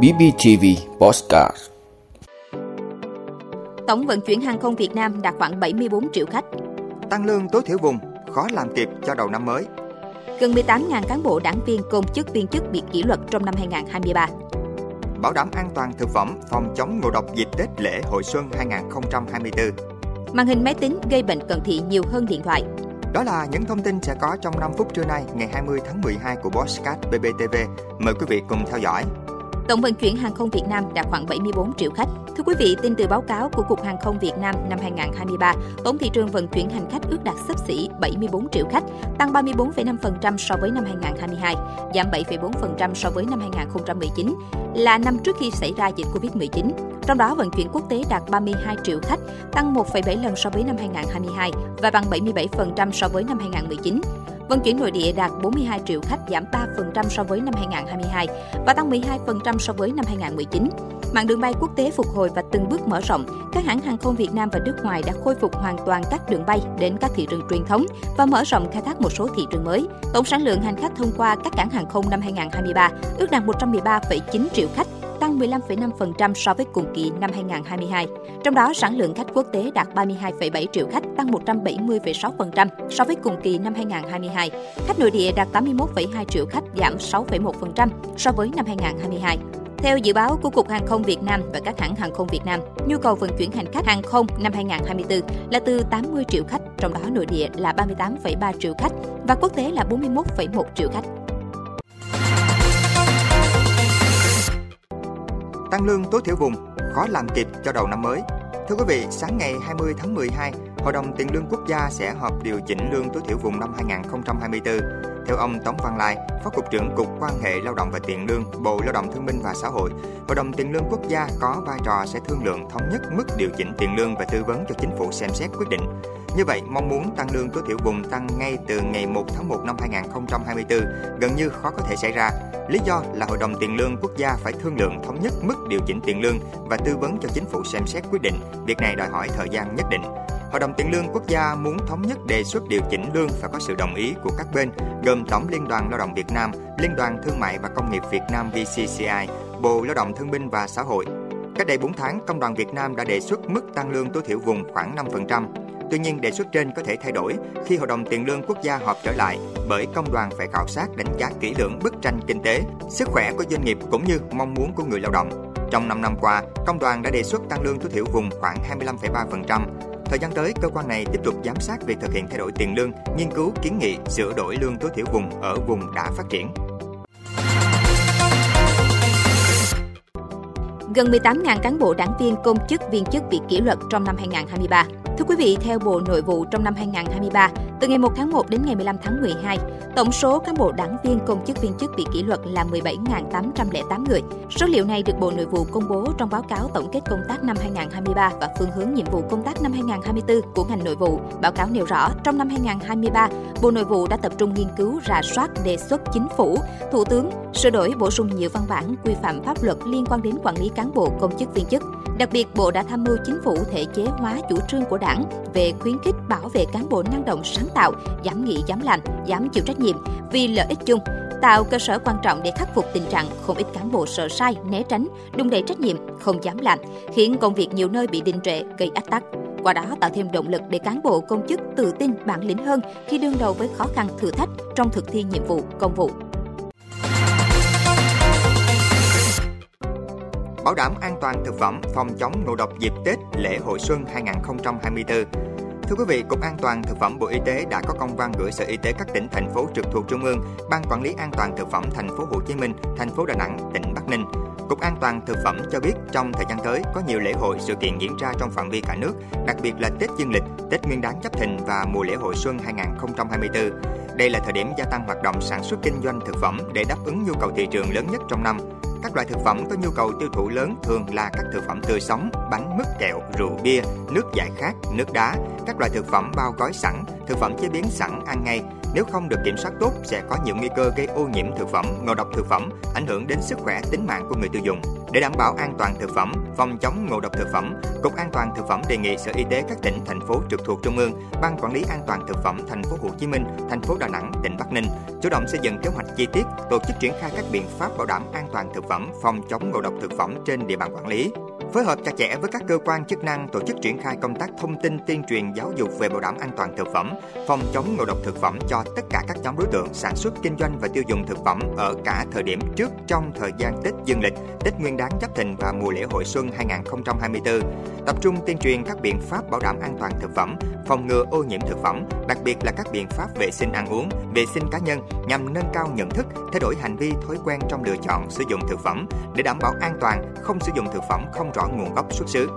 BBTV Postcard Tổng vận chuyển hàng không Việt Nam đạt khoảng 74 triệu khách. Tăng lương tối thiểu vùng, khó làm kịp cho đầu năm mới. Gần 18.000 cán bộ đảng viên công chức viên chức bị kỷ luật trong năm 2023. Bảo đảm an toàn thực phẩm, phòng chống ngộ độc dịp Tết lễ hội xuân 2024. Màn hình máy tính gây bệnh cận thị nhiều hơn điện thoại. Đó là những thông tin sẽ có trong 5 phút trưa nay, ngày 20 tháng 12 của Bosscat BBTV. Mời quý vị cùng theo dõi. Tổng vận chuyển hàng không Việt Nam đạt khoảng 74 triệu khách. Thưa quý vị, tin từ báo cáo của Cục Hàng không Việt Nam năm 2023, tổng thị trường vận chuyển hành khách ước đạt xấp xỉ 74 triệu khách, tăng 34,5% so với năm 2022, giảm 7,4% so với năm 2019, là năm trước khi xảy ra dịch Covid-19. Trong đó, vận chuyển quốc tế đạt 32 triệu khách, tăng 1,7 lần so với năm 2022 và bằng 77% so với năm 2019. Vận chuyển nội địa đạt 42 triệu khách, giảm 3% so với năm 2022 và tăng 12% so với năm 2019. Mạng đường bay quốc tế phục hồi và từng bước mở rộng, các hãng hàng không Việt Nam và nước ngoài đã khôi phục hoàn toàn các đường bay đến các thị trường truyền thống và mở rộng khai thác một số thị trường mới. Tổng sản lượng hành khách thông qua các cảng hàng không năm 2023 ước đạt 113,9 triệu khách, tăng 15,5% so với cùng kỳ năm 2022. Trong đó, sản lượng khách quốc tế đạt 32,7 triệu khách, tăng 170,6% so với cùng kỳ năm 2022. Khách nội địa đạt 81,2 triệu khách, giảm 6,1% so với năm 2022. Theo dự báo của Cục Hàng không Việt Nam và các hãng hàng không Việt Nam, nhu cầu vận chuyển hành khách hàng không năm 2024 là từ 80 triệu khách, trong đó nội địa là 38,3 triệu khách và quốc tế là 41,1 triệu khách. Tăng lương tối thiểu vùng, khó làm kịp cho đầu năm mới. Thưa quý vị, sáng ngày 20 tháng 12, Hội đồng Tiền lương Quốc gia sẽ họp điều chỉnh lương tối thiểu vùng năm 2024. Theo ông Tống Văn Lai, Phó Cục trưởng Cục Quan hệ Lao động và Tiền lương, Bộ Lao động Thương binh và Xã hội, Hội đồng Tiền lương Quốc gia có vai trò sẽ thương lượng thống nhất mức điều chỉnh tiền lương và tư vấn cho chính phủ xem xét quyết định. Như vậy, mong muốn tăng lương tối thiểu vùng tăng ngay từ ngày 1 tháng 1 năm 2024 gần như khó có thể xảy ra. Lý do là Hội đồng Tiền lương Quốc gia phải thương lượng thống nhất mức điều chỉnh tiền lương và tư vấn cho chính phủ xem xét quyết định. Việc này đòi hỏi thời gian nhất định. Hội đồng Tiền lương Quốc gia muốn thống nhất đề xuất điều chỉnh lương và có sự đồng ý của các bên, gồm Tổng Liên đoàn Lao động Việt Nam, Liên đoàn Thương mại và Công nghiệp Việt Nam VCCI, Bộ Lao động Thương binh và Xã hội. Cách đây 4 tháng, Công đoàn Việt Nam đã đề xuất mức tăng lương tối thiểu vùng khoảng 5%. Tuy nhiên, đề xuất trên có thể thay đổi khi Hội đồng Tiền lương Quốc gia họp trở lại bởi công đoàn phải khảo sát đánh giá kỹ lưỡng bức tranh kinh tế, sức khỏe của doanh nghiệp cũng như mong muốn của người lao động. Trong 5 năm qua, công đoàn đã đề xuất tăng lương tối thiểu vùng khoảng 25,3%. Thời gian tới, cơ quan này tiếp tục giám sát việc thực hiện thay đổi tiền lương, nghiên cứu kiến nghị sửa đổi lương tối thiểu vùng ở vùng đã phát triển. Gần 18.000 cán bộ đảng viên công chức viên chức bị kỷ luật trong năm 2023. Thưa quý vị, theo Bộ Nội vụ trong năm 2023, từ ngày 1 tháng 1 đến ngày 15 tháng 12, tổng số cán bộ đảng viên công chức viên chức bị kỷ luật là 17.808 người. Số liệu này được Bộ Nội vụ công bố trong báo cáo tổng kết công tác năm 2023 và phương hướng nhiệm vụ công tác năm 2024 của ngành nội vụ. Báo cáo nêu rõ, trong năm 2023, Bộ Nội vụ đã tập trung nghiên cứu, rà soát, đề xuất chính phủ, Thủ tướng sửa đổi bổ sung nhiều văn bản quy phạm pháp luật liên quan đến quản lý cán bộ công chức viên chức. Đặc biệt, Bộ đã tham mưu chính phủ thể chế hóa chủ trương của Đảng về khuyến khích bảo vệ cán bộ năng động sáng tạo, dám nghĩ dám làm, dám chịu trách nhiệm vì lợi ích chung, tạo cơ sở quan trọng để khắc phục tình trạng không ít cán bộ sợ sai, né tránh, đung đẩy trách nhiệm, không dám làm, khiến công việc nhiều nơi bị đình trệ, gây ách tắc. Qua đó tạo thêm động lực để cán bộ công chức tự tin bản lĩnh hơn khi đương đầu với khó khăn thử thách trong thực thi nhiệm vụ, công vụ. bảo đảm an toàn thực phẩm, phòng chống ngộ độc dịp Tết lễ hội xuân 2024. Thưa quý vị, Cục An toàn Thực phẩm Bộ Y tế đã có công văn gửi Sở Y tế các tỉnh thành phố trực thuộc Trung ương, Ban Quản lý An toàn thực phẩm thành phố Hồ Chí Minh, thành phố Đà Nẵng, tỉnh Bắc Ninh. Cục An toàn thực phẩm cho biết trong thời gian tới có nhiều lễ hội sự kiện diễn ra trong phạm vi cả nước, đặc biệt là Tết Dương lịch, Tết Nguyên đán Giáp Thìn và mùa lễ hội xuân 2024. Đây là thời điểm gia tăng hoạt động sản xuất kinh doanh thực phẩm để đáp ứng nhu cầu thị trường lớn nhất trong năm. Các loại thực phẩm có nhu cầu tiêu thụ lớn thường là các thực phẩm tươi sống, bánh, mứt kẹo, rượu bia, nước giải khát, nước đá, các loại thực phẩm bao gói sẵn, thực phẩm chế biến sẵn ăn ngay. Nếu không được kiểm soát tốt sẽ có nhiều nguy cơ gây ô nhiễm thực phẩm, ngộ độc thực phẩm, ảnh hưởng đến sức khỏe tính mạng của người tiêu dùng. Để đảm bảo an toàn thực phẩm, phòng chống ngộ độc thực phẩm, Cục An toàn thực phẩm đề nghị Sở Y tế các tỉnh thành phố trực thuộc trung ương, Ban quản lý an toàn thực phẩm thành phố Hồ Chí Minh, thành phố Đà Nẵng, tỉnh Bắc Ninh chủ động xây dựng kế hoạch chi tiết, tổ chức triển khai các biện pháp bảo đảm an toàn thực phẩm, phòng chống ngộ độc thực phẩm trên địa bàn quản lý phối hợp chặt chẽ với các cơ quan chức năng tổ chức triển khai công tác thông tin tuyên truyền giáo dục về bảo đảm an toàn thực phẩm, phòng chống ngộ độc thực phẩm cho tất cả các nhóm đối tượng sản xuất, kinh doanh và tiêu dùng thực phẩm ở cả thời điểm trước, trong thời gian Tết Dương lịch, Tết Nguyên đán Giáp Thìn và mùa lễ hội xuân 2024. Tập trung tuyên truyền các biện pháp bảo đảm an toàn thực phẩm, phòng ngừa ô nhiễm thực phẩm, đặc biệt là các biện pháp vệ sinh ăn uống, vệ sinh cá nhân nhằm nâng cao nhận thức, thay đổi hành vi thói quen trong lựa chọn sử dụng thực phẩm để đảm bảo an toàn, không sử dụng thực phẩm không rõ nguồn gốc xuất xứ.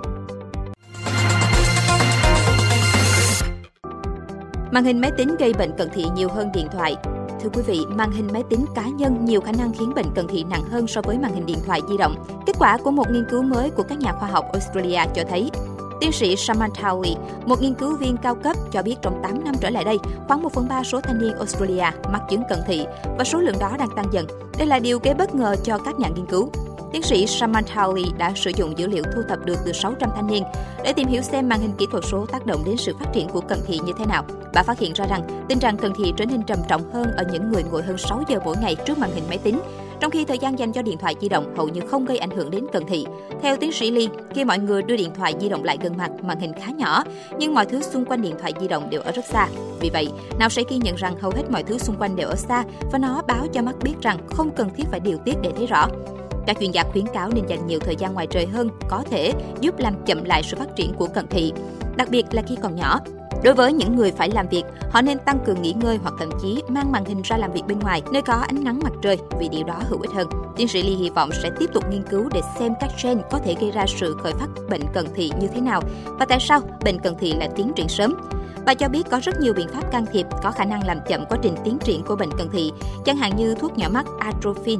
Màn hình máy tính gây bệnh cận thị nhiều hơn điện thoại. Thưa quý vị, màn hình máy tính cá nhân nhiều khả năng khiến bệnh cận thị nặng hơn so với màn hình điện thoại di động. Kết quả của một nghiên cứu mới của các nhà khoa học Australia cho thấy Tiến sĩ Samantha Lee, một nghiên cứu viên cao cấp cho biết trong 8 năm trở lại đây, khoảng 1 phần 3 số thanh niên Australia mắc chứng cận thị và số lượng đó đang tăng dần. Đây là điều gây bất ngờ cho các nhà nghiên cứu. Tiến sĩ Samantha Lee đã sử dụng dữ liệu thu thập được từ 600 thanh niên để tìm hiểu xem màn hình kỹ thuật số tác động đến sự phát triển của cận thị như thế nào. Bà phát hiện ra rằng tình trạng cận thị trở nên trầm trọng hơn ở những người ngồi hơn 6 giờ mỗi ngày trước màn hình máy tính, trong khi thời gian dành cho điện thoại di động hầu như không gây ảnh hưởng đến cận thị. Theo tiến sĩ Lee, khi mọi người đưa điện thoại di động lại gần mặt, màn hình khá nhỏ, nhưng mọi thứ xung quanh điện thoại di động đều ở rất xa. Vì vậy, nào sẽ ghi nhận rằng hầu hết mọi thứ xung quanh đều ở xa và nó báo cho mắt biết rằng không cần thiết phải điều tiết để thấy rõ. Các chuyên gia khuyến cáo nên dành nhiều thời gian ngoài trời hơn có thể giúp làm chậm lại sự phát triển của cận thị, đặc biệt là khi còn nhỏ. Đối với những người phải làm việc, họ nên tăng cường nghỉ ngơi hoặc thậm chí mang màn hình ra làm việc bên ngoài nơi có ánh nắng mặt trời vì điều đó hữu ích hơn. Tiến sĩ Lee hy vọng sẽ tiếp tục nghiên cứu để xem các gen có thể gây ra sự khởi phát bệnh cận thị như thế nào và tại sao bệnh cận thị lại tiến triển sớm. Bà cho biết có rất nhiều biện pháp can thiệp có khả năng làm chậm quá trình tiến triển của bệnh cận thị, chẳng hạn như thuốc nhỏ mắt atrophin